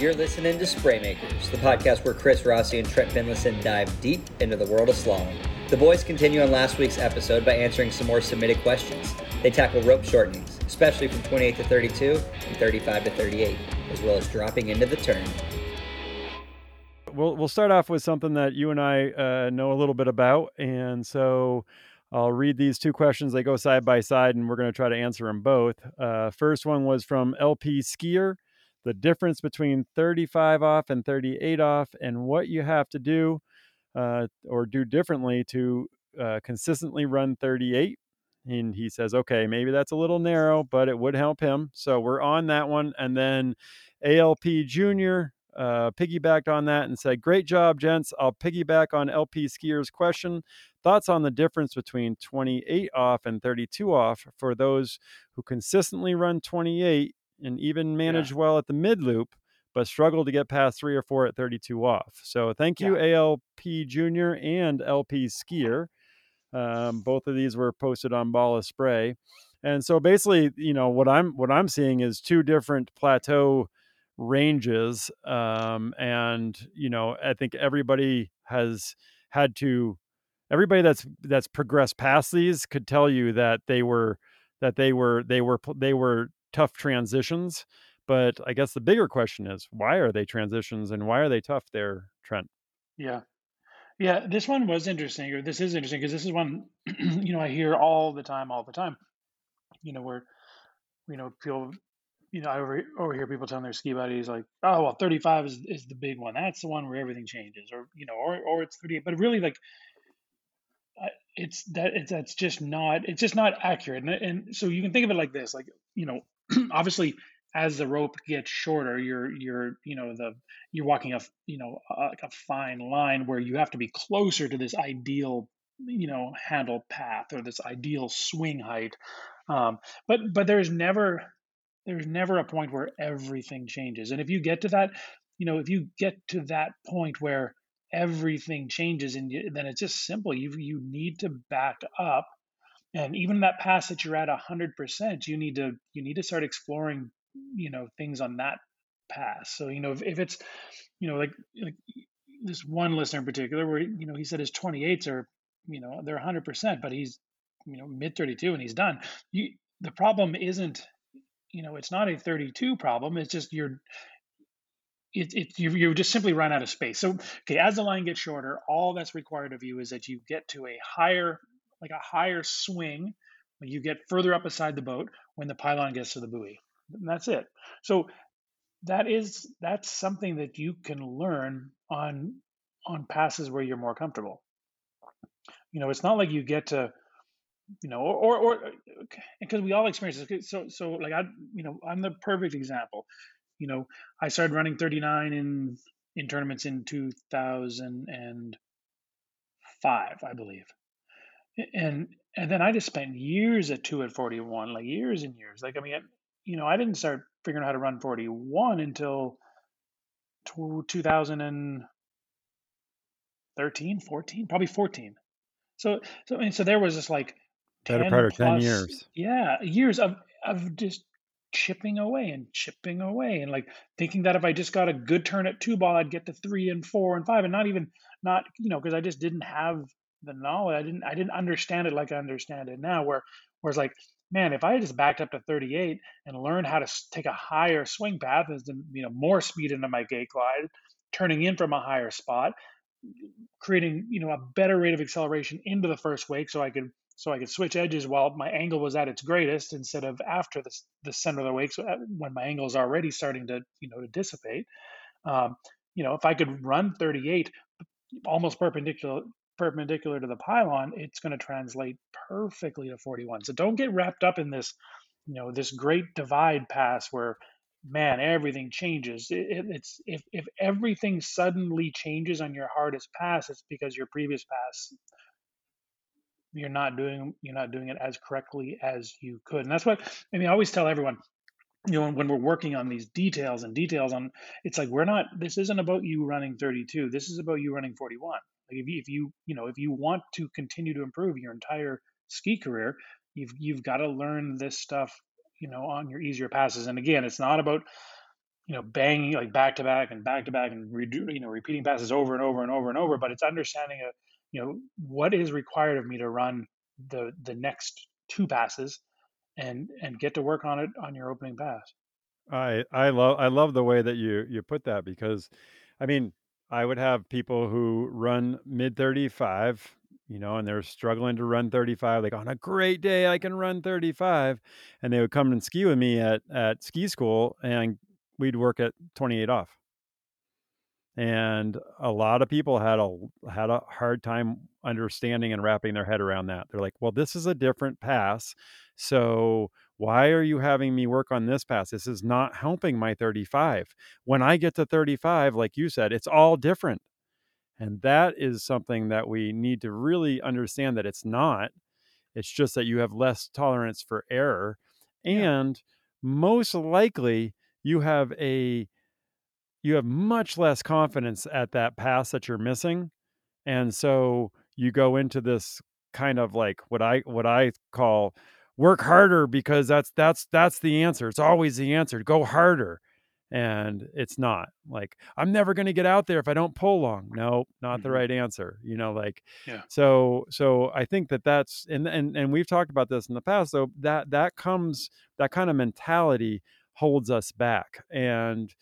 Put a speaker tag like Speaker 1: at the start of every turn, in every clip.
Speaker 1: You're listening to Spraymakers, the podcast where Chris Rossi and Trent Finlayson dive deep into the world of slalom. The boys continue on last week's episode by answering some more submitted questions. They tackle rope shortenings, especially from 28 to 32 and 35 to 38, as well as dropping into the turn.
Speaker 2: We'll we'll start off with something that you and I uh, know a little bit about, and so I'll read these two questions. They go side by side, and we're going to try to answer them both. Uh, first one was from LP Skier the difference between 35 off and 38 off, and what you have to do uh, or do differently to uh, consistently run 38. And he says, okay, maybe that's a little narrow, but it would help him. So we're on that one. And then ALP Junior uh, piggybacked on that and said, Great job, gents. I'll piggyback on LP Skier's question. Thoughts on the difference between 28 off and 32 off for those who consistently run 28 and even managed yeah. well at the mid loop, but struggled to get past three or four at 32 off. So thank you, yeah. ALP Junior and LP Skier. Um, both of these were posted on Ball of Spray. And so basically, you know, what I'm what I'm seeing is two different plateau ranges. Um, and, you know, I think everybody has had to everybody that's that's progressed past these could tell you that they were that they were they were they were tough transitions. But I guess the bigger question is why are they transitions and why are they tough there, Trent?
Speaker 3: Yeah. Yeah, this one was interesting, or this is interesting because this is one, you know, I hear all the time, all the time. You know, where, you know, people, you know, I over, overhear people telling their ski buddies like, "Oh, well, 35 is, is the big one. That's the one where everything changes," or you know, or or it's 38. But really, like, it's that it's that's just not it's just not accurate. And, and so you can think of it like this, like you know, obviously as the rope gets shorter you're you're you know the you're walking a you know a, a, fine line where you have to be closer to this ideal you know handle path or this ideal swing height. Um, but but there's never there's never a point where everything changes. And if you get to that you know if you get to that point where everything changes and you, then it's just simple. You you need to back up and even that pass that you're at 100% you need to you need to start exploring you know things on that pass. So you know if, if it's you know like like this one listener in particular where you know he said his 28s are you know they're 100% but he's you know mid 32 and he's done. You the problem isn't you know it's not a 32 problem it's just you're it, it you, you just simply run out of space. So okay as the line gets shorter all that's required of you is that you get to a higher like a higher swing when you get further up beside the boat when the pylon gets to the buoy. And that's it. So that is that's something that you can learn on on passes where you're more comfortable. You know, it's not like you get to you know or or, because uh, we all experience this so so like i you know i'm the perfect example you know i started running 39 in in tournaments in 2005 i believe and and then I just spent years at two at forty one, like years and years. Like I mean, you know, I didn't start figuring out how to run forty one until 2013, 14, probably 14. So so I mean, so there was just like
Speaker 2: better part of ten years.
Speaker 3: Yeah, years of of just chipping away and chipping away and like thinking that if I just got a good turn at two ball, I'd get to three and four and five, and not even not you know because I just didn't have the knowledge. I didn't I didn't understand it like I understand it now. Where where it's like, man, if I just backed up to 38 and learned how to take a higher swing path, as you know, more speed into my gate glide, turning in from a higher spot, creating you know a better rate of acceleration into the first wake, so I could so I could switch edges while my angle was at its greatest instead of after the, the center of the wake, so uh, when my angle is already starting to you know to dissipate. Um, you know, if I could run 38 almost perpendicular perpendicular to the pylon, it's going to translate perfectly to 41. So don't get wrapped up in this, you know, this great divide pass where, man, everything changes. It, it's if if everything suddenly changes on your hardest pass, it's because your previous pass you're not doing you're not doing it as correctly as you could. And that's what I mean. I always tell everyone you know when we're working on these details and details on it's like we're not this isn't about you running 32 this is about you running 41 like if you, if you you know if you want to continue to improve your entire ski career, you've you've got to learn this stuff you know on your easier passes. And again, it's not about you know, banging like back to back and back to back and redo, you know, repeating passes over and over and over and over. But it's understanding a, you know, what is required of me to run the the next two passes, and and get to work on it on your opening pass.
Speaker 2: I I love I love the way that you you put that because, I mean, I would have people who run mid 35, you know, and they're struggling to run 35. Like on a great day, I can run 35, and they would come and ski with me at at ski school, and we'd work at 28 off. And a lot of people had a had a hard time understanding and wrapping their head around that. They're like, "Well, this is a different pass. So why are you having me work on this pass? This is not helping my 35. When I get to 35, like you said, it's all different." And that is something that we need to really understand that it's not. It's just that you have less tolerance for error
Speaker 3: Yeah.
Speaker 2: and most likely you have a you have much less confidence at that pass that you're missing. And so you go into this kind of like what I what I call work harder because that's that's that's the answer. It's always the answer. Go harder. And it's not like I'm never going to get out there if I don't pull long. No, not the
Speaker 3: hmm
Speaker 2: right answer. You know, like
Speaker 3: Yeah.
Speaker 2: so so I think that that's and and and we've talked about this in the past. So that that comes that kind of mentality holds us back and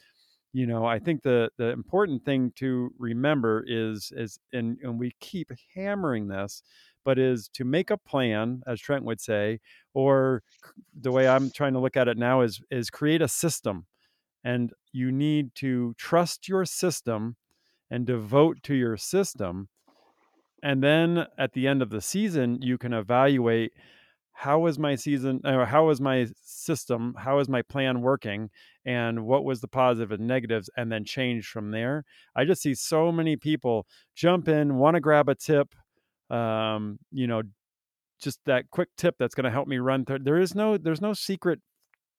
Speaker 2: you know i think the the important thing to remember is is and and we keep hammering this but is to make a plan as trent would say or the way i'm trying to look at it now is is create a system and you need to trust your system and devote to your system and then at the end of the season you can evaluate how was my season or how was my system how is my plan working and what was the positive and negatives? and then change from there. I just see so many people jump in want to grab a tip um, you know just that quick tip that's going to help me run through there is no there's no secret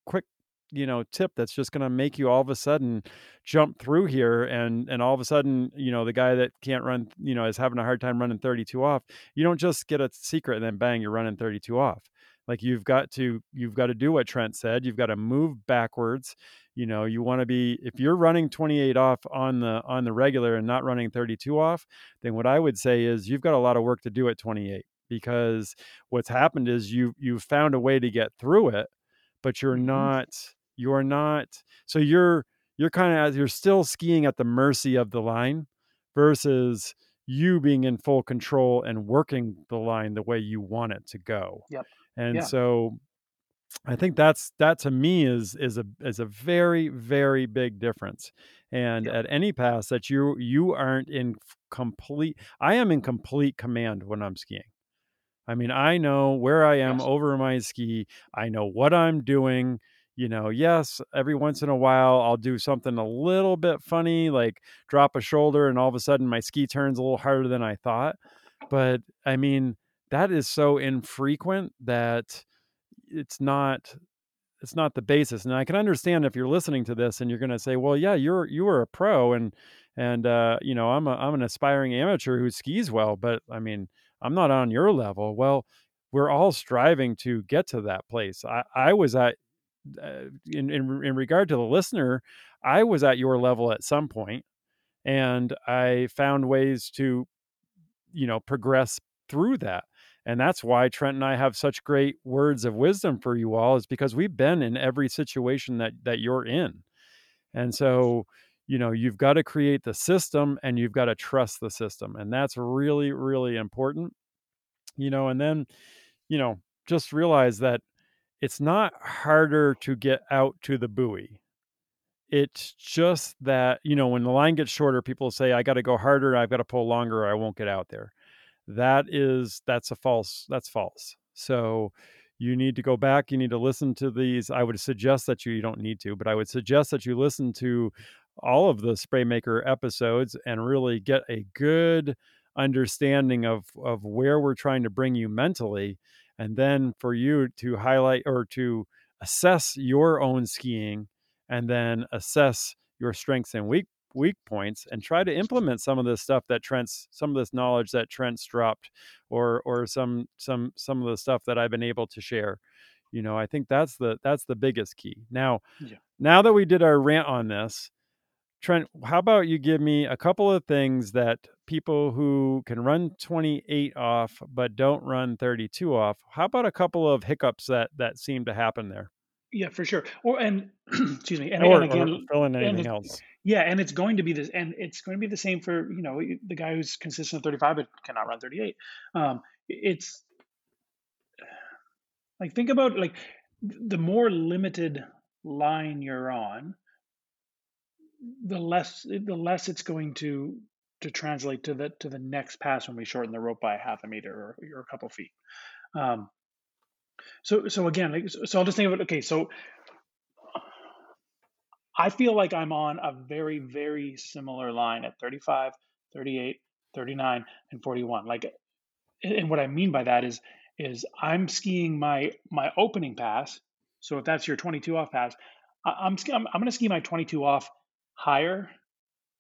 Speaker 2: quick you know tip that's just going to make you all of a sudden jump through here and and all of a sudden you know the guy that can't run you know is having a hard time running 32 off you don't just get a secret and then bang you're running 32 off like you've got to you've got to do what trent said you've got to move backwards you know you want to be if you're running 28 off on the on the regular and not running 32 off then what i would say is you've got a lot of work to do at 28 because what's happened is you you've found a way to get through it but you're
Speaker 3: hmm
Speaker 2: not you're not so you're you're kind of you're still skiing at the mercy of the line versus you being in full control and working the line the way you want it to go
Speaker 3: Yep.
Speaker 2: And
Speaker 3: Yeah.
Speaker 2: so i think that's that to me is is a is a very very big difference and
Speaker 3: Yep.
Speaker 2: at any pass that you you aren't in complete i am in complete command when i'm skiing I mean, I know where I am
Speaker 3: Yes.
Speaker 2: over my ski. I know what I'm doing. You know, yes, every once in a while I'll do something a little bit funny, like drop a shoulder, and all of a sudden my ski turns a little harder than I thought. But I mean, that is so infrequent that it's not it's not the basis. And I can understand if you're listening to this and you're going to say, "Well, yeah, you're you are a pro and and uh, you know, I'm a I'm an aspiring amateur who skis well, but I mean, I'm not on your level." Well, we're all striving to get to that place. I I was at uh, in in in regard to the listener, I was at your level at some point and I found ways to you know, progress through that. And that's why Trent and I have such great words of wisdom for you all is because we've been in every situation that that you're in. And so, you know, you've got to create the system and you've got to trust the system. And that's really really important. You know, and then, you know, just realize that it's not harder to get out to the buoy. It's just that, you know, when the line gets shorter, people say, I got to go harder, I've got to pull longer, I won't get out there that is that's a false that's false. So you need to go back you need to listen to these i would suggest that you you don't need to but i would suggest that you listen to all of the spraymaker episodes and really get a good understanding of of where we're trying to bring you mentally and then for you to highlight or to assess your own skiing and then assess your strengths and weak weak points and try to implement some of this stuff that Trent's some of this knowledge that Trent's dropped or or some some some of the stuff that I've been able to share. You know, I think that's the that's the biggest key. Now,
Speaker 3: Yeah.
Speaker 2: now that we did our rant on this, Trent, how about you give me a couple of things that people who can run 28 off but don't run 32 off, how about a couple of hiccups that that seem to happen there?
Speaker 3: Yeah, for sure. Or and excuse me, and,
Speaker 2: Or,
Speaker 3: and
Speaker 2: or
Speaker 3: again,
Speaker 2: fill in anything else.
Speaker 3: yeah, and it's going to be this, and it's going to be the same for you know the guy who's consistent at 35 but cannot run 38. Um, it's like think about like the more limited line you're on, the less the less it's going to to translate to the to the next pass when we shorten the rope by half a meter or, or a couple feet. Um, so so again, like, so, I'll just think about okay, so I feel like I'm on a very very similar line at 35, 38, 39, and 41. Like, and what I mean by that is is I'm skiing my my opening pass. So if that's your 22 off pass, I'm I'm, I'm going to ski my 22 off higher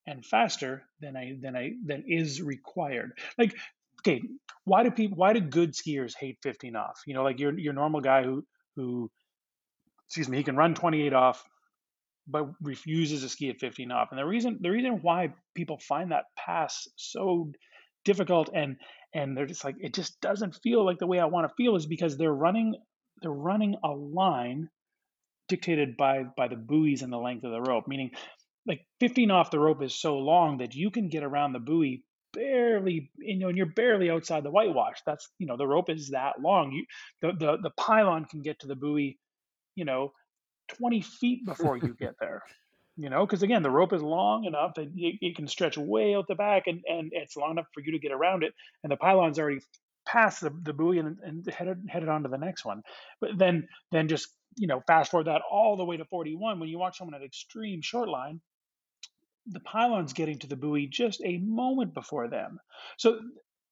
Speaker 3: and faster than I than I than is required. Like, okay, why do people why do good skiers hate 15 off? You know, like your your normal guy who who excuse me, he can run 28 off but refuses to ski at 15 off. And the reason the reason why people find that pass so difficult and and they're just like it just doesn't feel like the way I want to feel is because they're running they're running a line dictated by by the buoys and the length of the rope, meaning like 15 off the rope is so long that you can get around the buoy barely you know and you're barely outside the whitewash. That's you know the rope is that long. You the the, the pylon can get to the buoy you know 20 feet before you get there you know because again the rope is long enough that it, it can stretch way out the back and and it's long enough for you to get around it and the pylon's already past the, the buoy and, and headed headed on to the next one. But then then just you know fast forward that all the way to 41 when you watch someone at extreme short line the pylon's getting to the buoy just a moment before them. So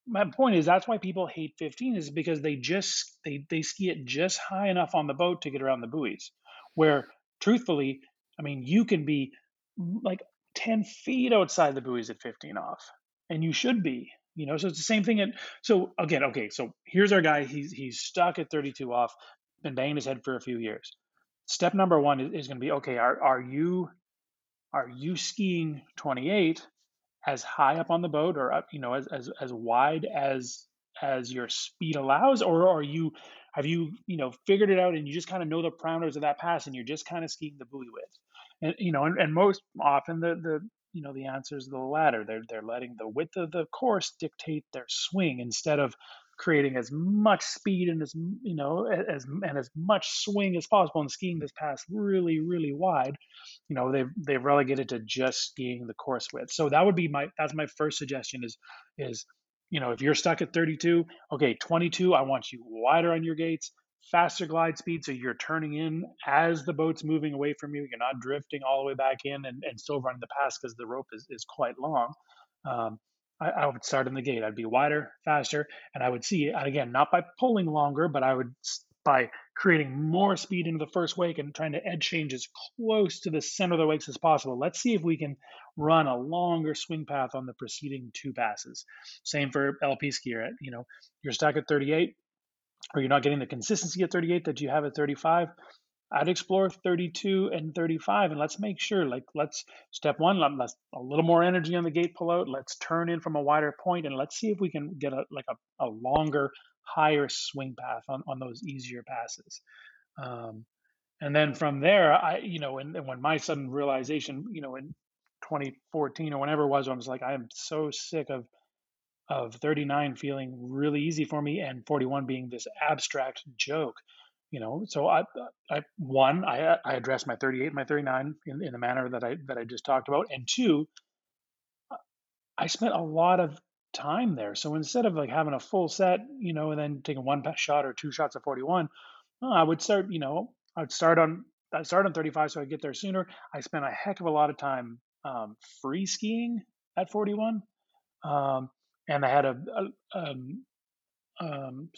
Speaker 3: my point is that's why people hate 15 is because they just they they ski it just high enough on the boat to get around the buoys. Where truthfully, I mean, you can be mm, like 10 feet outside the buoys at 15 off, and you should be. You know, so it's the same thing. At, so again, okay, so here's our guy. He's he's stuck at 32 off, been banging his head for a few years. Step number one is, is going to be okay. Are are you are you skiing 28 as high up on the boat or up, you know, as, as, as wide as, as your speed allows? Or are you, have you, you know, figured it out and you just kind of know the parameters of that pass and you're just kind of skiing the buoy width? And, you know, and, and most often the, the, you know, the answer is the latter. They're, they're letting the width of the course dictate their swing instead of creating as much speed and as, you know, as, and as much swing as possible and skiing this pass really, really wide you know they've they've relegated to just skiing the course width. So that would be my that's my first suggestion is is you know if you're stuck at 32 okay 22 i want you wider on your gates faster glide speed so you're turning in as the boat's moving away from you you're not drifting all the way back in and, and still running the pass because the rope is, is quite long. Um, I, I would start in the gate i'd be wider faster and i would see it again not by pulling longer but i would by creating more speed into the first wake and trying to edge change as close to the center of the wakes as possible. Let's see if we can run a longer swing path on the preceding two passes. Same for LP skier. You know, you're stuck at 38, or you're not getting the consistency at 38 that you have at 35. I'd explore 32 and 35, and let's make sure. Like, let's step one, let's a little more energy on the gate pull out. Let's turn in from a wider point, and let's see if we can get a like a, a longer higher swing path on, on those easier passes. Um, and then from there, I, you know, and, and when my sudden realization, you know, in 2014 or whenever it was, I was like, I am so sick of, of 39 feeling really easy for me and 41 being this abstract joke, you know. So I, I one, I, I addressed my 38, my 39 in, in the manner that I that I just talked about, and two, I spent a lot of time there. So instead of like having a full set, you know, and then taking one shot or two shots of 41, I would start, you know, I would start on I start on 35 so I get there sooner. I spent a heck of a lot of time um, free skiing at 41, um, and I had a, a um, um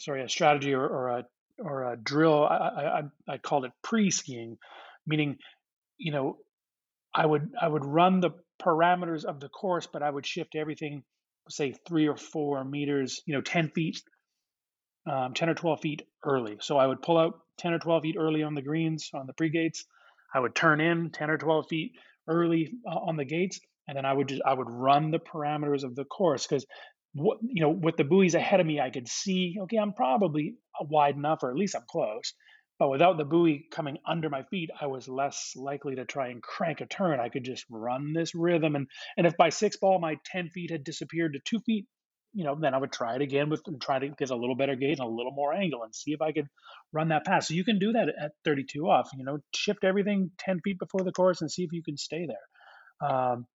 Speaker 3: sorry a strategy or, or, a or a drill. I, I I called it pre skiing, meaning you know I would I would run the parameters of the course, but I would shift everything say three or four meters, you know, 10 feet, um, 10 or 12 feet early. So I would pull out 10 or 12 feet early on the greens, on the pre gates. I would turn in 10 or 12 feet early uh, on the gates, and then I would just I would run the parameters of the course because what you know with the buoys ahead of me, I could see okay, I'm probably wide enough, or at least I'm close. But without the buoy coming under my feet, I was less likely to try and crank a turn. I could just run this rhythm, and and if by six ball my 10 feet had disappeared to two feet, you know, then I would try it again with try to get a little better gauge and a little more angle and see if I could run that pass. So you can do that at 32 off. You know, shift everything 10 feet before the course and see if you can stay there. Um,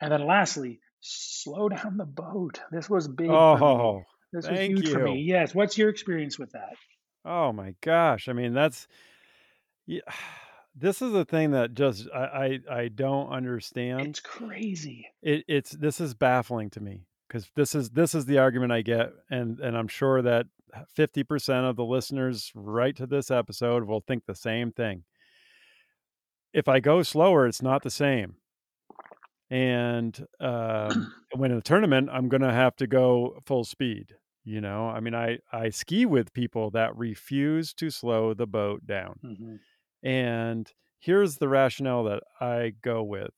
Speaker 3: and then lastly, slow down the boat. This was big.
Speaker 2: Oh,
Speaker 3: this was huge you. for me. Yes. What's your experience with that?
Speaker 2: Oh my gosh! I mean, that's yeah. This is a thing that just I I, I don't understand.
Speaker 3: It's crazy.
Speaker 2: It, it's this is baffling to me because this is this is the argument I get, and and I'm sure that 50% of the listeners right to this episode will think the same thing. If I go slower, it's not the same. And um, when in a tournament, I'm going to have to go full speed. You know, I mean, I I ski with people that refuse to slow the boat down, mm-hmm. and here's the rationale that I go with.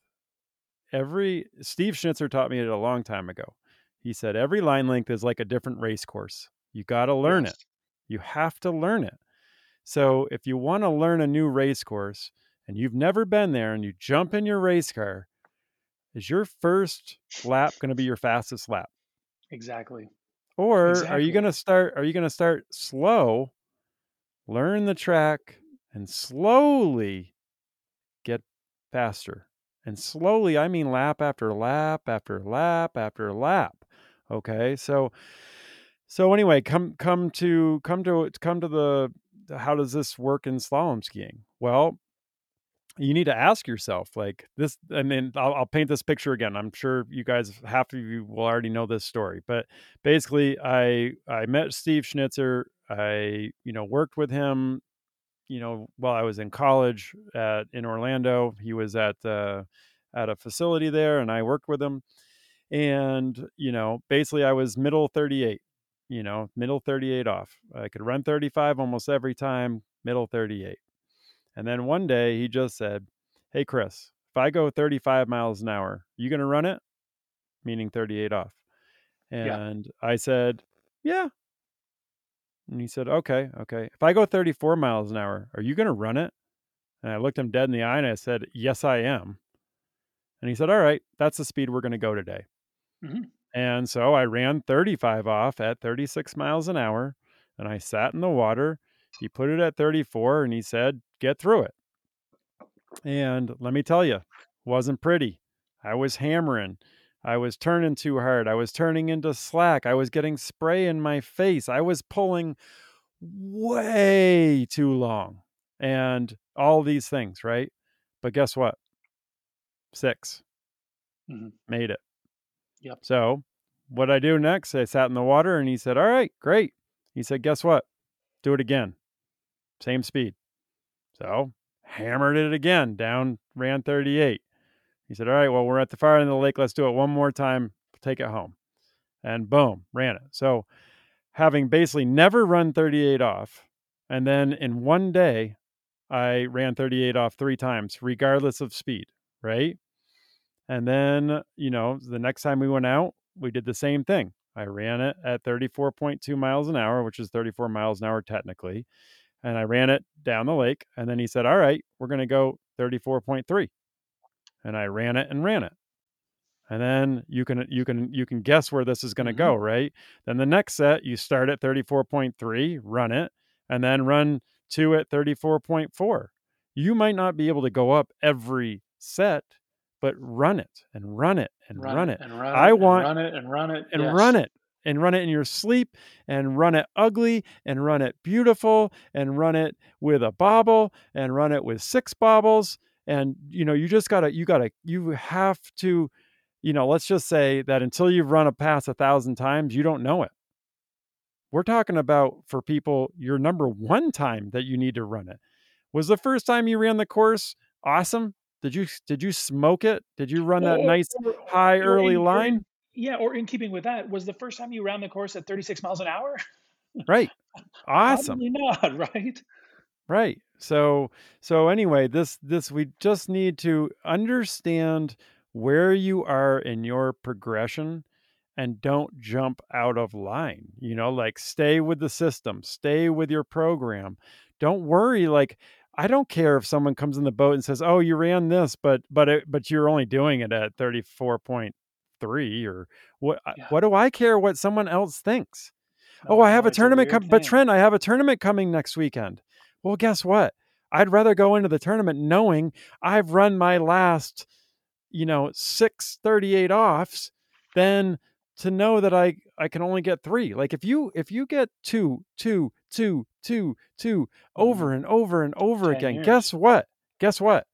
Speaker 2: Every Steve Schnitzer taught me it a long time ago. He said every line length is like a different race course. You got to learn yes. it. You have to learn it. So if you want to learn a new race course and you've never been there and you jump in your race car, is your first lap going to be your fastest lap?
Speaker 3: Exactly.
Speaker 2: Or exactly. are you going to start are you going to start slow, learn the track and slowly get faster? And slowly, I mean lap after lap after lap after lap. Okay, so so anyway, come come to come to come to the how does this work in slalom skiing? Well, you need to ask yourself like this i mean I'll, I'll, paint this picture again i'm sure you guys half of you will already know this story but basically i i met steve schnitzer i you know worked with him you know while i was in college at in orlando he was at uh at a facility there and i worked with him and you know basically i was middle 38 you know middle 38 off i could run 35 almost every time middle 38 and then one day he just said hey chris if i go 35 miles an hour you gonna run it? Meaning 38 off. And yeah. i said yeah. And he said okay okay. If i go 34 miles an hour are you gonna run it? And i looked him dead in the eye and i said yes i am. And he said all right that's the speed we're going to go today. Mm-hmm. And so I ran 35 off at 36 miles an hour and I sat in the water. He put it at 34 and he said, Get through it. And let me tell you, wasn't pretty. I was hammering. I was turning too hard. I was turning into slack. I was getting spray in my face. I was pulling way too long and all these things, right? But guess what? 6 mm-hmm. Made it.
Speaker 3: Yep.
Speaker 2: So what I do next? I sat in the water and he said, All right, great. He said, Guess what? Do it again. Same speed. So hammered it again, down, ran 38. He said, All right, well, we're at the far end of the lake. Let's do it one more time. Take it home. And boom, ran it. So having basically never run 38 off, and then in one day, I ran 38 off three times, regardless of speed, right? And then, you know, the next time we went out, we did the same thing. I ran it at 34.2 miles an hour, which is 34 miles an hour technically. And I ran it down the lake. And then he said, All right, we're going to go 34.3. And I ran it and ran it. And then you can you can you can guess where this is going to mm-hmm. go, right? Then the next set you start at 34.3, run it, and then run two at 34.4. You might not be able to go up every set but run it and run it and run, run it.
Speaker 3: And run I want run it and run it
Speaker 2: and yes. run it and run it in your sleep and run it ugly and run it beautiful and run it with a bobble and run it with six bobbles and you know you just gotta you gotta you have to you know let's just say that until you've run a pass a thousand times you don't know it we're talking about for people your number one time that you need to run it was the first time you ran the course awesome did you did you smoke it? Did you run that nice high early line?
Speaker 3: Yeah, or in keeping with that, was the first time you ran the course at 36 miles an hour?
Speaker 2: Right. Awesome.
Speaker 3: Probably not, right?
Speaker 2: Right. So so anyway, this this we just need to understand where you are in your progression and don't jump out of line. You know, like stay with the system, stay with your program. Don't worry like I don't care if someone comes in the boat and says, "Oh, you ran this, but but it, but you're only doing it at 34.3 or what uh,
Speaker 3: Yeah.
Speaker 2: what do I care what someone else thinks?"
Speaker 3: No,
Speaker 2: oh, I have a tournament coming, but. Trent, I have a tournament coming next weekend. Well, guess what? I'd rather go into the tournament knowing I've run my last, you know, six 38 offs than to know that I I can only get three. Like if you if you get two, two, two, two, two over and over and over
Speaker 3: 10
Speaker 2: again,
Speaker 3: years.
Speaker 2: guess what? Guess what?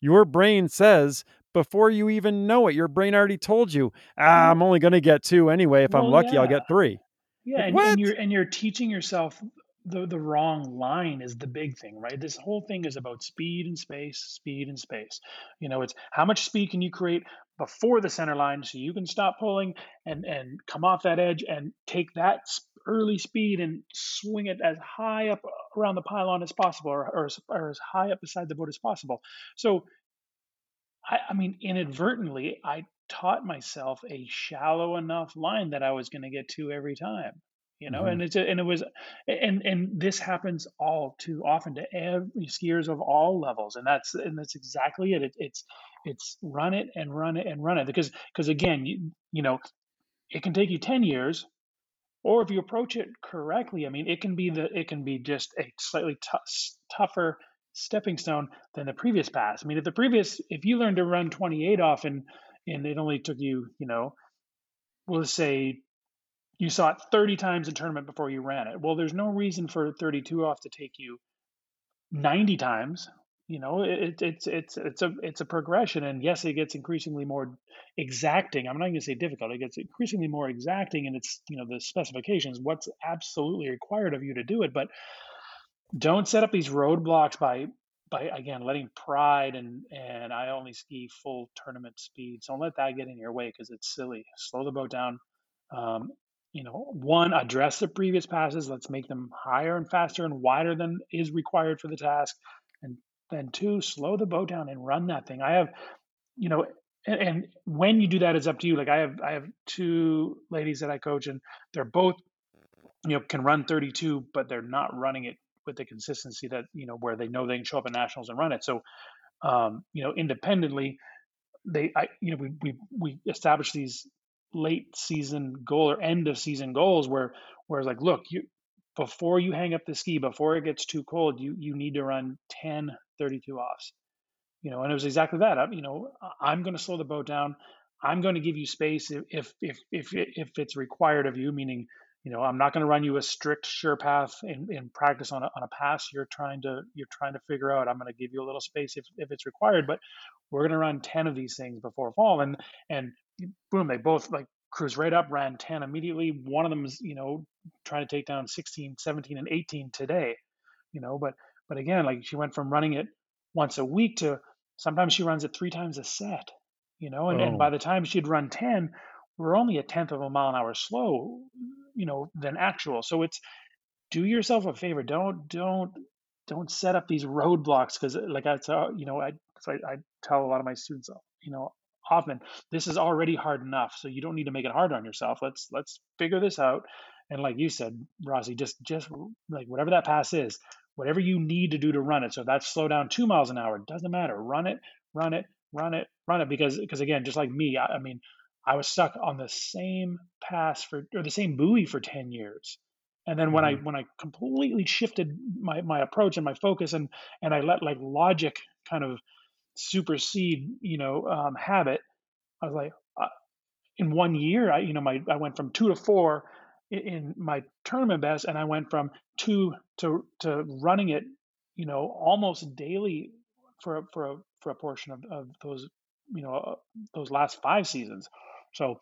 Speaker 2: Your brain says before you even know it, your brain already told you, ah, I'm only going to get two anyway. If I'm
Speaker 3: Well,
Speaker 2: lucky, I'll get three.
Speaker 3: Yeah,
Speaker 2: Like,
Speaker 3: and, and you're and you're teaching yourself the the wrong line is the big thing, right? This whole thing is about speed and space, speed and space. You know, it's how much speed can you create before the center line so you can stop pulling and and come off that edge and take that early speed and swing it as high up around the pylon as possible or, or, or as high up beside the boat as possible. So I, I mean, inadvertently, I taught myself a shallow enough line that I was going to get to every time. You know,
Speaker 2: Mhm.
Speaker 3: and it's and it was, and and this happens all too often to every skiers of all levels, and that's and that's exactly it. it it's it's run it and run it and run it because because again, you you know, it can take you ten years, or if you approach it correctly, I mean, it can be the it can be just a slightly tou- tougher stepping stone than the previous pass. I mean, if the previous, if you learned to run 28 off and and it only took you, you know, we'll say you saw it 30 times in tournament before you ran it. Well, there's no reason for 32 off to take you 90 times. You know, it, it's it's it's a it's a progression, and yes, it gets increasingly more exacting. I'm not going to say difficult; it gets increasingly more exacting, and it's you know the specifications, what's absolutely required of you to do it. But don't set up these roadblocks by by again letting pride and and I only ski full tournament speeds. Don't let that get in your way because it's silly. Slow the boat down. Um, you know, one address the previous passes. Let's make them higher and faster and wider than is required for the task. And then two, slow the boat down and run that thing. I have, you know, and, and when you do that, it's up to you. Like I have, I have two ladies that I coach, and they're both you know can run 32 but they're not running it with the consistency that you know where they know they can show up at nationals and run it. So um, you know independently they I, you know we we we established these late season goal or end of season goals where where it's like look you before you hang up the ski before it gets too cold you you need to run 10 32 offs. You know and it was exactly that. I, you know i'm going to slow the boat down. I'm going to give you space if if if if, if it's required of you meaning you know i'm not going to run you a strict sure path in, in practice on a, on a pass you're trying to you're trying to figure out i'm going to give you a little space if, if it's required but we're going to run 10 of these things before fall and and boom they both like cruise right up ran 10 immediately one of them is you know trying to take down 16 17 and 18 today you know but but again like she went from running it once a week to sometimes she runs it three times a set you know and, and
Speaker 2: Oh.
Speaker 3: by the time she'd run 10 we're only a tenth of a mile an hour slow you know than actual. So it's do yourself a favor don't don't don't set up these roadblocks because uh, like i tell you know I, I I tell a lot of my students you know often this is already hard enough so you don't need to make it hard on yourself. Let's let's figure this out. And like you said rossi just just like whatever that pass is whatever you need to do to run it. So that's slow down two miles an hour doesn't matter. Run it run it run it run it because because again just like me I, I mean i was stuck on the same pass for or the same buoy for 10 years. And then when i when i completely shifted my my approach and my focus and and i let like logic kind of supersede you know um, habit i was like uh, in one year i you know my i went from two to four in, in my tournament best and i went from two to to running it you know almost daily for a, for a for a portion of, of those you know uh, those last five seasons so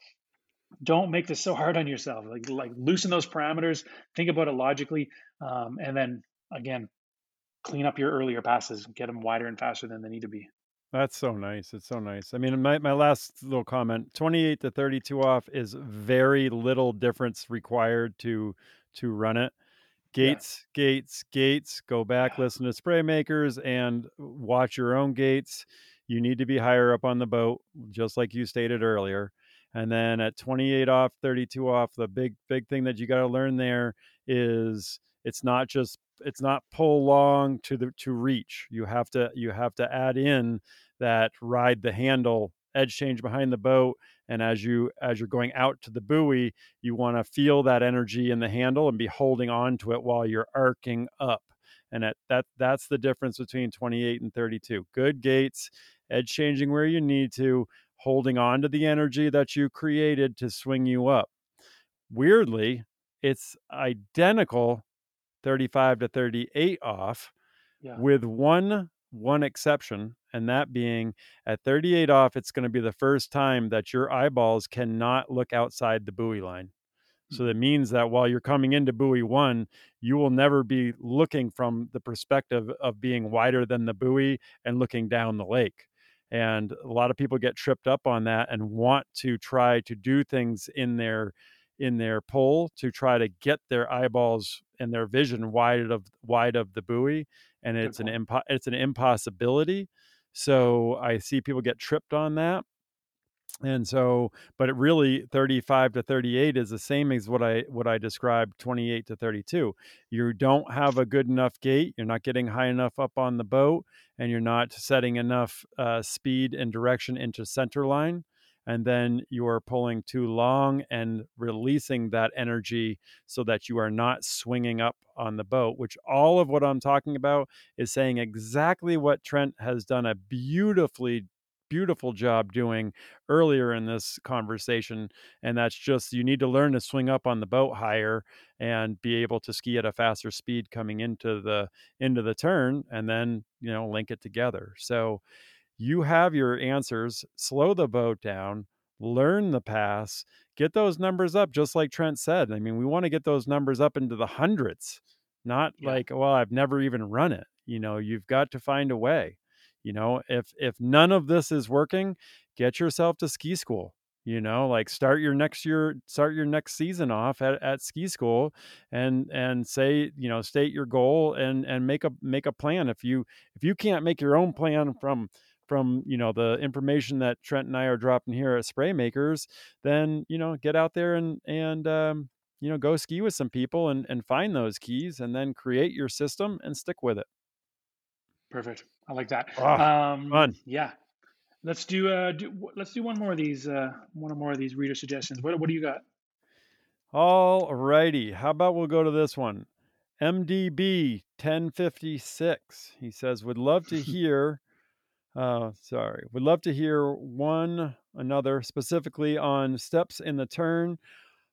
Speaker 3: don't make this so hard on yourself like like loosen those parameters think about it logically um, and then again clean up your earlier passes get them wider and faster than they need to be
Speaker 2: That's so nice. It's so nice. I mean, my, my last little comment 28 to 32 off is very little difference required to to run it. gates yeah. gates gates go back yeah. listen to spray makers and watch your own gates you need to be higher up on the boat just like you stated earlier and then at 28 off 32 off the big big thing that you got to learn there is it's not just it's not pull long to the to reach. You have to you have to add in that ride the handle edge change behind the boat and as you as you're going out to the buoy you want to feel that energy in the handle and be holding on to it while you're arcing up. And at that that's the difference between 28 and 32 good gates edge changing where you need to holding on to the energy that you created to swing you up weirdly it's identical 35 to 38 off yeah. with one one exception, and that being at 38 off, it's going to be the first time that your eyeballs cannot look outside the buoy line. So hmm. that means that while you're coming into buoy one, you will never be looking from the perspective of being wider than the buoy and looking down the lake. And a lot of people get tripped up on that and want to try to do things in their in their pull to try to get their eyeballs and their vision wide of wide of the buoy and it's an impo- it's an impossibility. So i see people get tripped on that and so but it really 35 to 38 is the same as what i what i described 28 to 32 you don't have a good enough gate you're not getting high enough up on the boat and you're not setting enough uh, speed and direction into center line and then you are pulling too long and releasing that energy so that you are not swinging up on the boat which all of what i'm talking about is saying exactly what trent has done a beautifully beautiful job doing earlier in this conversation and that's just you need to learn to swing up on the boat higher and be able to ski at a faster speed coming into the into the turn and then you know link it together so you have your answers, slow the boat down, learn the pass, get those numbers up, just like Trent said. I mean, we want to get those numbers up into the hundreds, not yeah. like, well, I've never even run it. You know, you've got to find a way. You know, if if none of this is working, get yourself to ski school you know like start your next year start your next season off at, at ski school and and say you know state your goal and and make a make a plan if you if you can't make your own plan from from you know the information that Trent and I are dropping here at Spray Makers, then you know get out there and and um, you know go ski with some people and and find those keys and then create your system and stick with it.
Speaker 3: Perfect. I like that.
Speaker 2: Oh, um, fun.
Speaker 3: Yeah. Let's do uh do let's do one more of these uh one or more of these reader suggestions. What what do you got?
Speaker 2: All righty. How about we'll go to this one. MDB 1056. He says, would love to hear uh, sorry. Would love to hear one another specifically on steps in the turn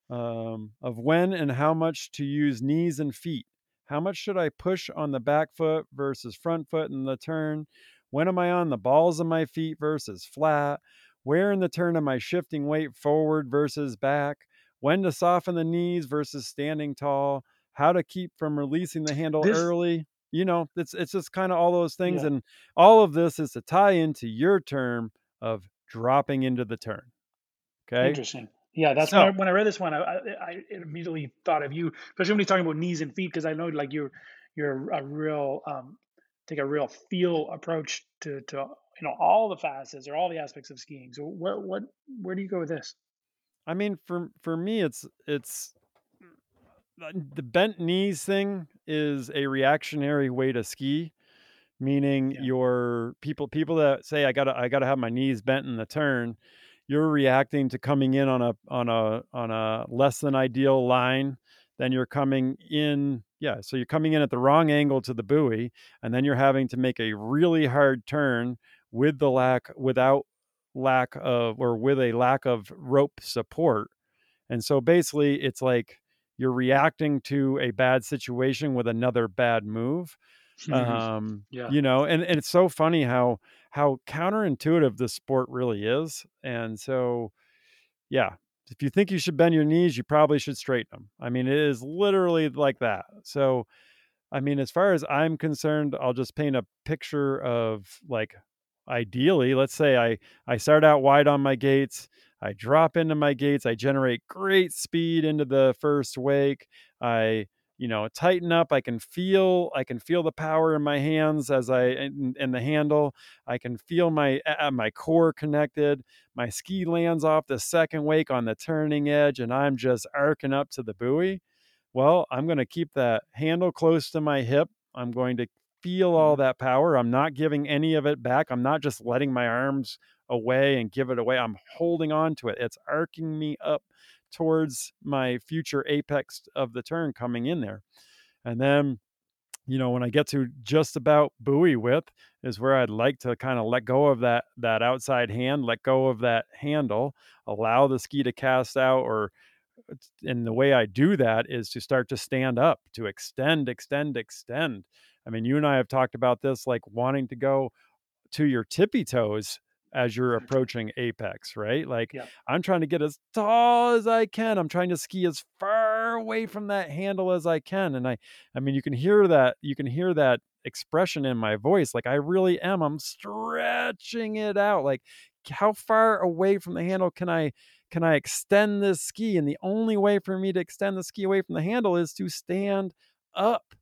Speaker 2: um, of when and how much to use knees and feet. How much should I push on the back foot versus front foot in the turn? When am I on the balls of my feet versus flat? Where in the turn am I shifting weight forward versus back? When to soften the knees versus standing tall? How to keep from releasing the handle this, early? you know it's it's just kind of all those things yeah. and all of this is to tie into your term of dropping into the turn okay
Speaker 3: interesting yeah that's so, when, I, when i read this one I, I, immediately thought of you especially when he's talking about knees and feet because i know like you're you're a real um take a real feel approach to to you know all the facets or all the aspects of skiing so what what where do you go with this
Speaker 2: i mean for for me it's it's the bent knees thing is a reactionary way to ski meaning yeah. your people people that say i gotta i gotta have my knees bent in the turn you're reacting to coming in on a on a on a less than ideal line then you're coming in yeah so you're coming in at the wrong angle to the buoy and then you're having to make a really hard turn with the lack without lack of or with a lack of rope support. And so basically it's like you're reacting to a bad situation with another bad move um yeah you know and, and it's so funny how how counterintuitive this sport really is and so yeah if you think you should bend your knees you probably should straighten them i mean it is literally like that so i mean as far as i'm concerned i'll just paint a picture of like ideally let's say i i start out wide on my gates I drop into my gates. I generate great speed into the first wake. I you know tighten up i can feel i can feel the power in my hands as i in, in the handle i can feel my uh, my core connected my ski lands off the second wake on the turning edge and i'm just arcing up to the buoy well i'm going to keep that handle close to my hip i'm going to feel all mm-hmm. that power i'm not giving any of it back i'm not just letting my arms away and give it away i'm holding on to it it's arcing me up towards my future apex of the turn coming in there. And then, you know, when I get to just about buoy width is where I'd like to kind of let go of that that outside hand, let go of that handle, allow the ski to cast out or uh, and the way I do that is to start to stand up, to extend, extend, extend. I mean, you and I have talked about this like wanting to go to your tippy toes as you're approaching apex, right? Like yeah. I'm trying to get as tall as I can. I'm trying to ski as far away from that handle as I can. And I I mean you can hear that you can hear that expression in my voice like I really am. I'm stretching it out. Like how far away from the handle can I can I extend this ski? And the only way for me to extend the ski away from the handle is to stand up.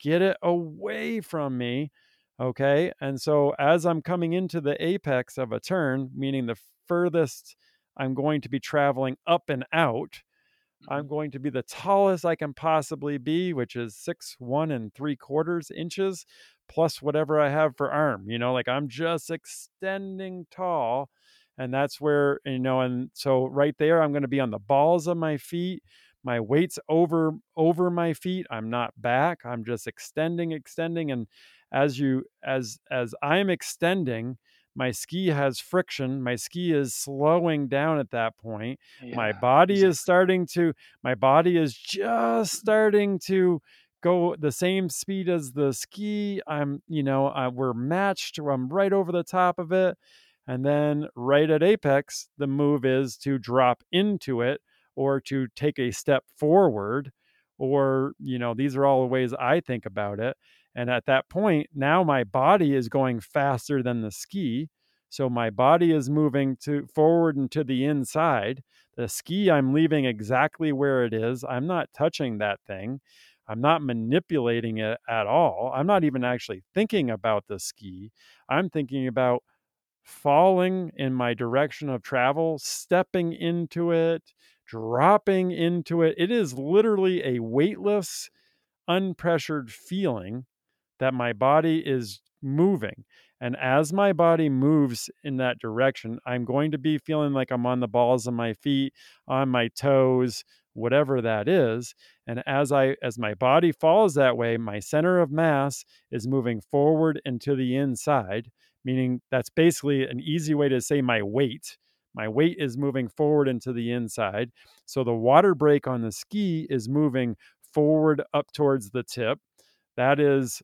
Speaker 2: Get it away from me Okay. And so as I'm coming into the apex of a turn, meaning the furthest I'm going to be traveling up and out, I'm mm-hmm. going to be the tallest I can possibly be, which is six, one and three quarters inches, plus whatever I have for arm. You know, like I'm just extending tall. And that's where, you know, and so right there, I'm going to be on the balls of my feet. My weight's over over my feet. I'm not back. I'm just extending, extending. And as you as as i'm extending my ski has friction my ski is slowing down at that point yeah, my body exactly. is starting to my body is just starting to go the same speed as the ski i'm you know uh, we're matched i'm right over the top of it and then right at apex the move is to drop into it or to take a step forward or you know these are all the ways i think about it and at that point, now my body is going faster than the ski. So my body is moving to forward and to the inside. The ski, I'm leaving exactly where it is. I'm not touching that thing. I'm not manipulating it at all. I'm not even actually thinking about the ski. I'm thinking about falling in my direction of travel, stepping into it, dropping into it. It is literally a weightless, unpressured feeling that my body is moving. And as my body moves in that direction, I'm going to be feeling like I'm on the balls of my feet, on my toes, whatever that is. And as I as my body falls that way, my center of mass is moving forward and to the inside, meaning that's basically an easy way to say my weight. My weight is moving forward into the inside. So the water break on the ski is moving forward up towards the tip. That is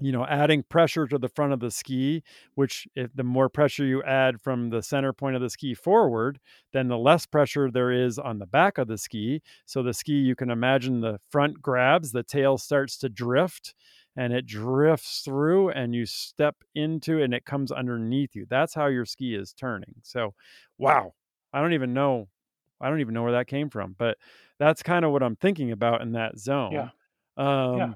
Speaker 2: you know adding pressure to the front of the ski which if the more pressure you add from the center point of the ski forward then the less pressure there is on the back of the ski. So the ski you can imagine the front grabs the tail starts to drift and it drifts through and you step into and it comes underneath you. That's how your ski is turning. So wow i don't even know i don't even know where that came from but that's kind of what i'm thinking about in that zone.
Speaker 3: Yeah.
Speaker 2: Um
Speaker 3: yeah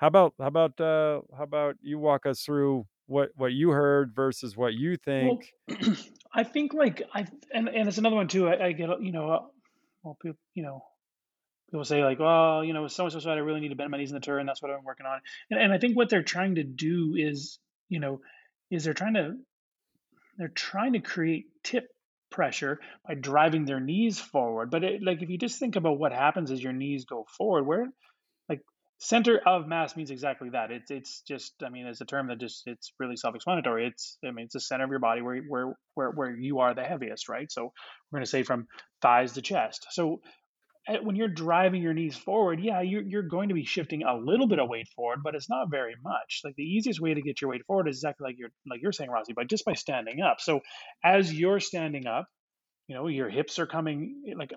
Speaker 2: how about how about uh how about you walk us through what what you heard versus what you think?
Speaker 3: Well, I think like I and and it's another one too. I, I get you know, uh, well, people you know, people say like, well, you know, so and so said I really need to bend my knees in the turn. That's what I'm working on. And and I think what they're trying to do is you know, is they're trying to they're trying to create tip pressure by driving their knees forward. But it, like if you just think about what happens as your knees go forward, where center of mass means exactly that. It's it's just I mean it's a term that just it's really self-explanatory. It's I mean it's the center of your body where where where where you are the heaviest, right? So we're going to say from thighs to chest. So eh, when you're driving your knees forward, yeah, you're, you're going to be shifting a little bit of weight forward, but it's not very much. Like the easiest way to get your weight forward is exactly like you're like you're saying, Rossi, but just by standing up. So as you're standing up, you know, your hips are coming like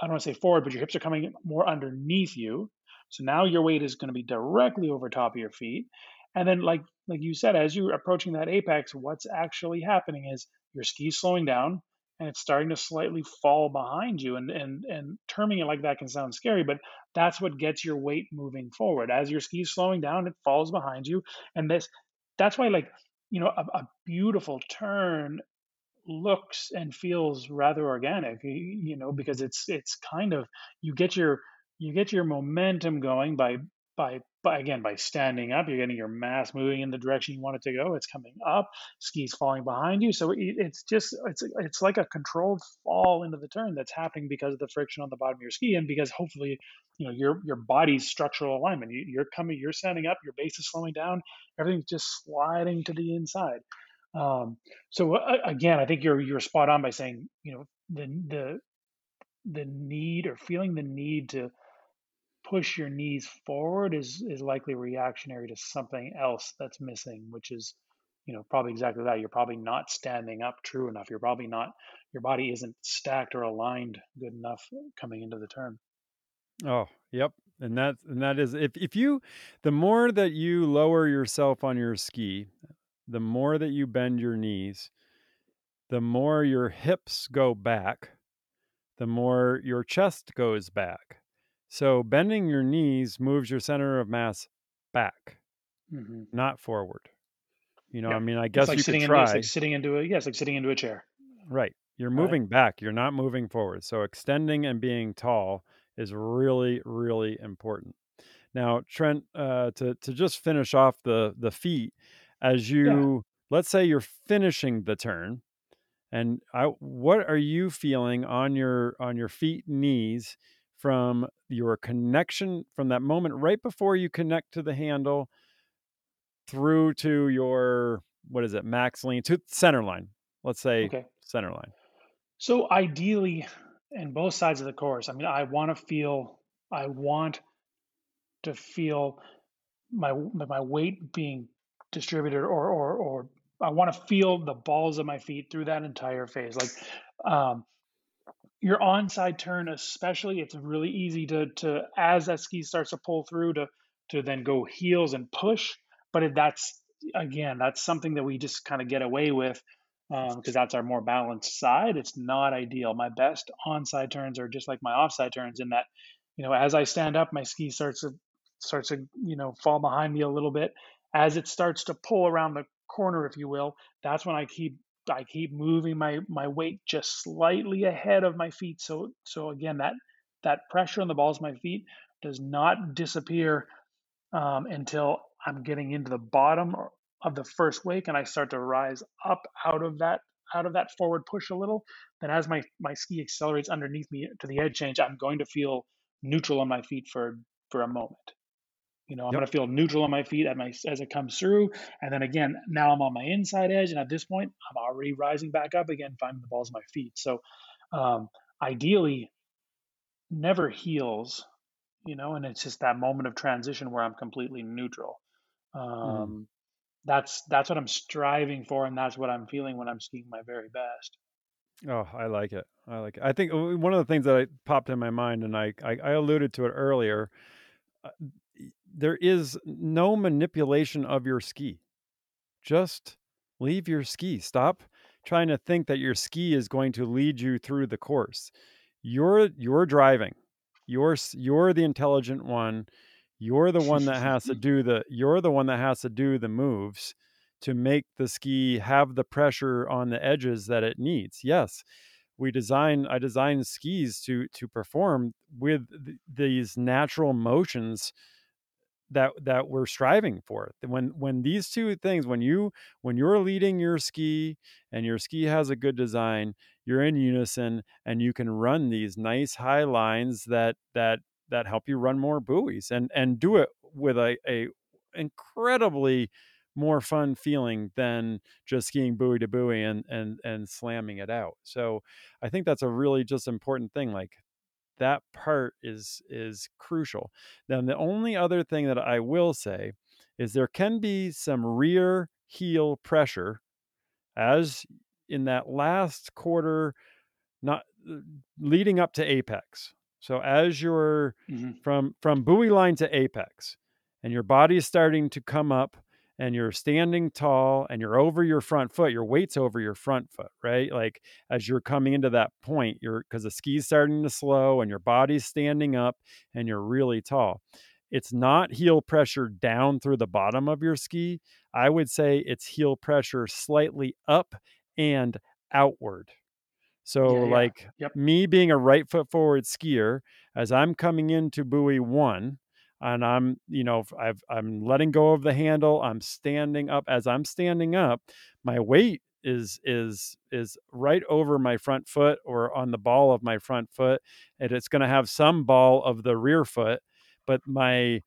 Speaker 3: I don't want to say forward, but your hips are coming more underneath you. So now your weight is going to be directly over top of your feet. And then, like like you said, as you're approaching that apex, what's actually happening is your ski's slowing down, and it's starting to slightly fall behind you and and and terming it like that can sound scary but that's what gets your weight moving forward as your ski's slowing down it falls behind you and this that's why like you know a, a beautiful turn looks and feels rather organic you know because it's it's kind of you get your you get your momentum going by by by again by standing up you're getting your mass moving in the direction you want it to go it's coming up skis falling behind you so it, it's just it's it's like a controlled fall into the turn that's happening because of the friction on the bottom of your ski and because hopefully you know your your body's structural alignment you, you're coming you're standing up your base is slowing down everything's just sliding to the inside. Um, so uh, again, I think you're you're spot on by saying you know the the the need or feeling the need to push your knees forward is is likely reactionary to something else that's missing, which is you know probably exactly that. You're probably not standing up true enough. You're probably not your body isn't stacked or aligned good enough coming into the turn.
Speaker 2: Oh, yep. And that and that is if if you the more that you lower yourself on your ski, the more that you bend your knees, the more your hips go back, the more your chest goes back. So bending your knees moves your center of mass back,
Speaker 3: hmm
Speaker 2: not forward. You know, I mean, I
Speaker 3: It's
Speaker 2: guess
Speaker 3: like
Speaker 2: you
Speaker 3: sitting
Speaker 2: could
Speaker 3: into
Speaker 2: try.
Speaker 3: like sitting into a yes, like sitting into a chair.
Speaker 2: Right. You're
Speaker 3: Right.
Speaker 2: moving back. You're not moving forward. So extending and being tall is really, really important. Now, Trent, uh, to to just finish off the the feet, as
Speaker 3: Yeah.
Speaker 2: you let's say you're finishing the turn, and I, what are you feeling on your on your feet, knees from your connection from that moment right before you connect to the handle through to your what is it max lean to center line? Let's say
Speaker 3: Okay.
Speaker 2: center line.
Speaker 3: So ideally, in both sides of the course, I mean, I want to feel, I want to feel my my weight being distributed, or or or I want to feel the balls of my feet through that entire phase. Like um, your onside turn, especially, it's really easy to to as that ski starts to pull through to to then go heels and push. But if that's again, that's something that we just kind of get away with um, because that's our more balanced side. It's not ideal. My best onside turns are just like my offside turns in that, you know, as I stand up, my ski starts to starts to you know fall behind me a little bit. As it starts to pull around the corner, if you will, that's when I keep I keep moving my my weight just slightly ahead of my feet. So so again, that that pressure on the balls of my feet does not disappear um, until I'm getting into the bottom of the first wake and I start to rise up out of that out of that forward push a little. Then as my my ski accelerates underneath me to the edge change, I'm going to feel neutral on my feet for for a moment. You know, I'm
Speaker 2: Yep.
Speaker 3: going to feel neutral on my feet at my, as it comes through. And then again, now I'm on my inside edge. And at this point, I'm already rising back up again, finding the balls of my feet. So um, ideally, never heels, you know, and it's just that moment of transition where I'm completely neutral.
Speaker 2: Mhm.
Speaker 3: Um, that's that's what I'm striving for, and that's what I'm feeling when I'm skiing my very best.
Speaker 2: Oh, I like it. I like it. I think uh, one of the things that I popped in my mind, and I, I, I alluded to it earlier, uh, there is no manipulation of your ski. Just leave your ski. Stop trying to think that your ski is going to lead you through the course. You're you're driving. You're you're the intelligent one. You're the one that has to do the you're the one that has to do the moves to make the ski have the pressure on the edges that it needs. Yes, we design I design skis to to perform with th- these natural motions that that we're striving for. When when these two things when you when you're leading your ski and your ski has a good design you're in unison and you can run these nice high lines that that that help you run more buoys and and do it with a, a incredibly more fun feeling than just skiing buoy to buoy and and and slamming it out. So i think that's a really just important thing like that part is is crucial. Then the only other thing that I will say is there can be some rear heel pressure as in that last quarter not uh, leading up to apex. So as you're
Speaker 3: hmm
Speaker 2: from from buoy line to apex and your body is starting to come up and you're standing tall and you're over your front foot, your weight's over your front foot, right? Like as you're coming into that point, you're because the ski's starting to slow and your body's standing up and you're really tall. It's not heel pressure down through the bottom of your ski. I would say it's heel pressure slightly up and outward. So,
Speaker 3: Yeah, yeah.
Speaker 2: like
Speaker 3: Yep.
Speaker 2: me being a right foot forward skier, as I'm coming into buoy one, and I'm, you know, I've I'm letting go of the handle. I'm standing up. As I'm standing up, my weight is is is right over my front foot or on the ball of my front foot, and it's going to have some ball of the rear foot, but my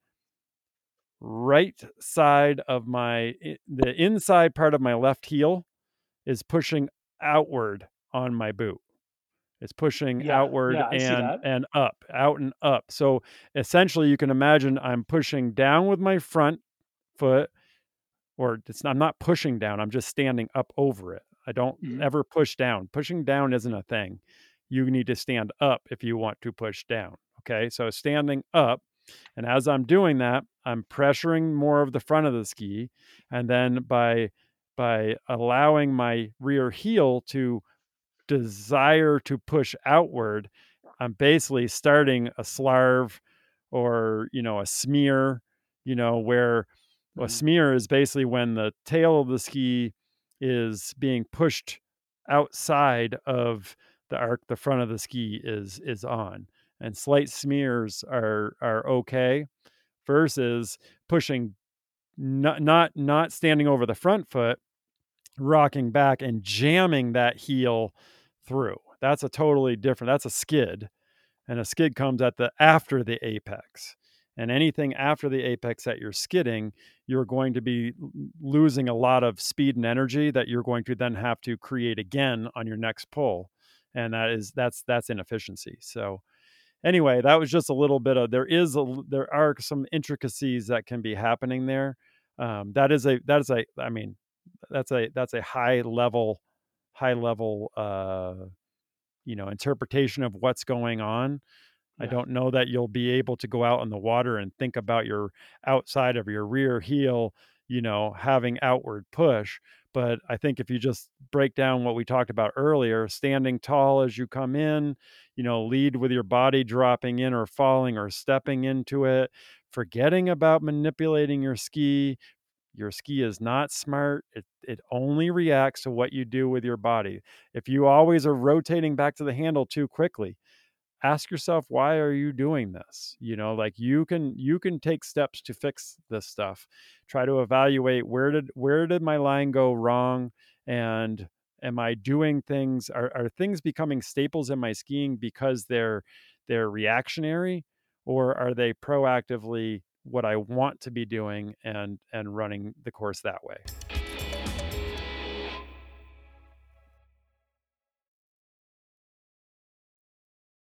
Speaker 2: right side of my the inside part of my left heel is pushing outward on my boot. It's pushing
Speaker 3: Yeah,
Speaker 2: outward
Speaker 3: yeah,
Speaker 2: and and up, out and up. So essentially, you can imagine I'm pushing down with my front foot, or it's I'm not pushing down. I'm just standing up over it. I don't
Speaker 3: Mhm.
Speaker 2: ever push down. Pushing down isn't a thing. You need to stand up if you want to push down. Okay, so standing up, and as I'm doing that, I'm pressuring more of the front of the ski, and then by by allowing my rear heel to desire to push outward, I'm basically starting a slarve or, you know, a smear, you know, where a
Speaker 3: Mhm.
Speaker 2: smear is basically when the tail of the ski is being pushed outside of the arc the front of the ski is is on. And slight smears are are okay versus pushing not not not standing over the front foot rocking back and jamming that heel through. That's a totally different. That's a skid, and a skid comes at the after the apex. And anything after the apex that you're skidding, you're going to be losing a lot of speed and energy that you're going to then have to create again on your next pull, and that is that's that's inefficiency. So anyway, that was just a little bit of there is a there are some intricacies that can be happening there. Um, that is a that is a I mean that's a that's a high level high level uh you know interpretation of what's going on. I don't know that you'll be able to go out on the water and think about your outside of your rear heel you know having outward push but i think if you just break down what we talked about earlier standing tall as you come in you know lead with your body dropping in or falling or stepping into it forgetting about manipulating your ski your ski is not smart. It it only reacts to what you do with your body. If you always are rotating back to the handle too quickly, ask yourself why are you doing this? You know, like you can you can take steps to fix this stuff. Try to evaluate where did where did my line go wrong and am I doing things are are things becoming staples in my skiing because they're they're reactionary or are they proactively what I want to be doing and and running the course that way.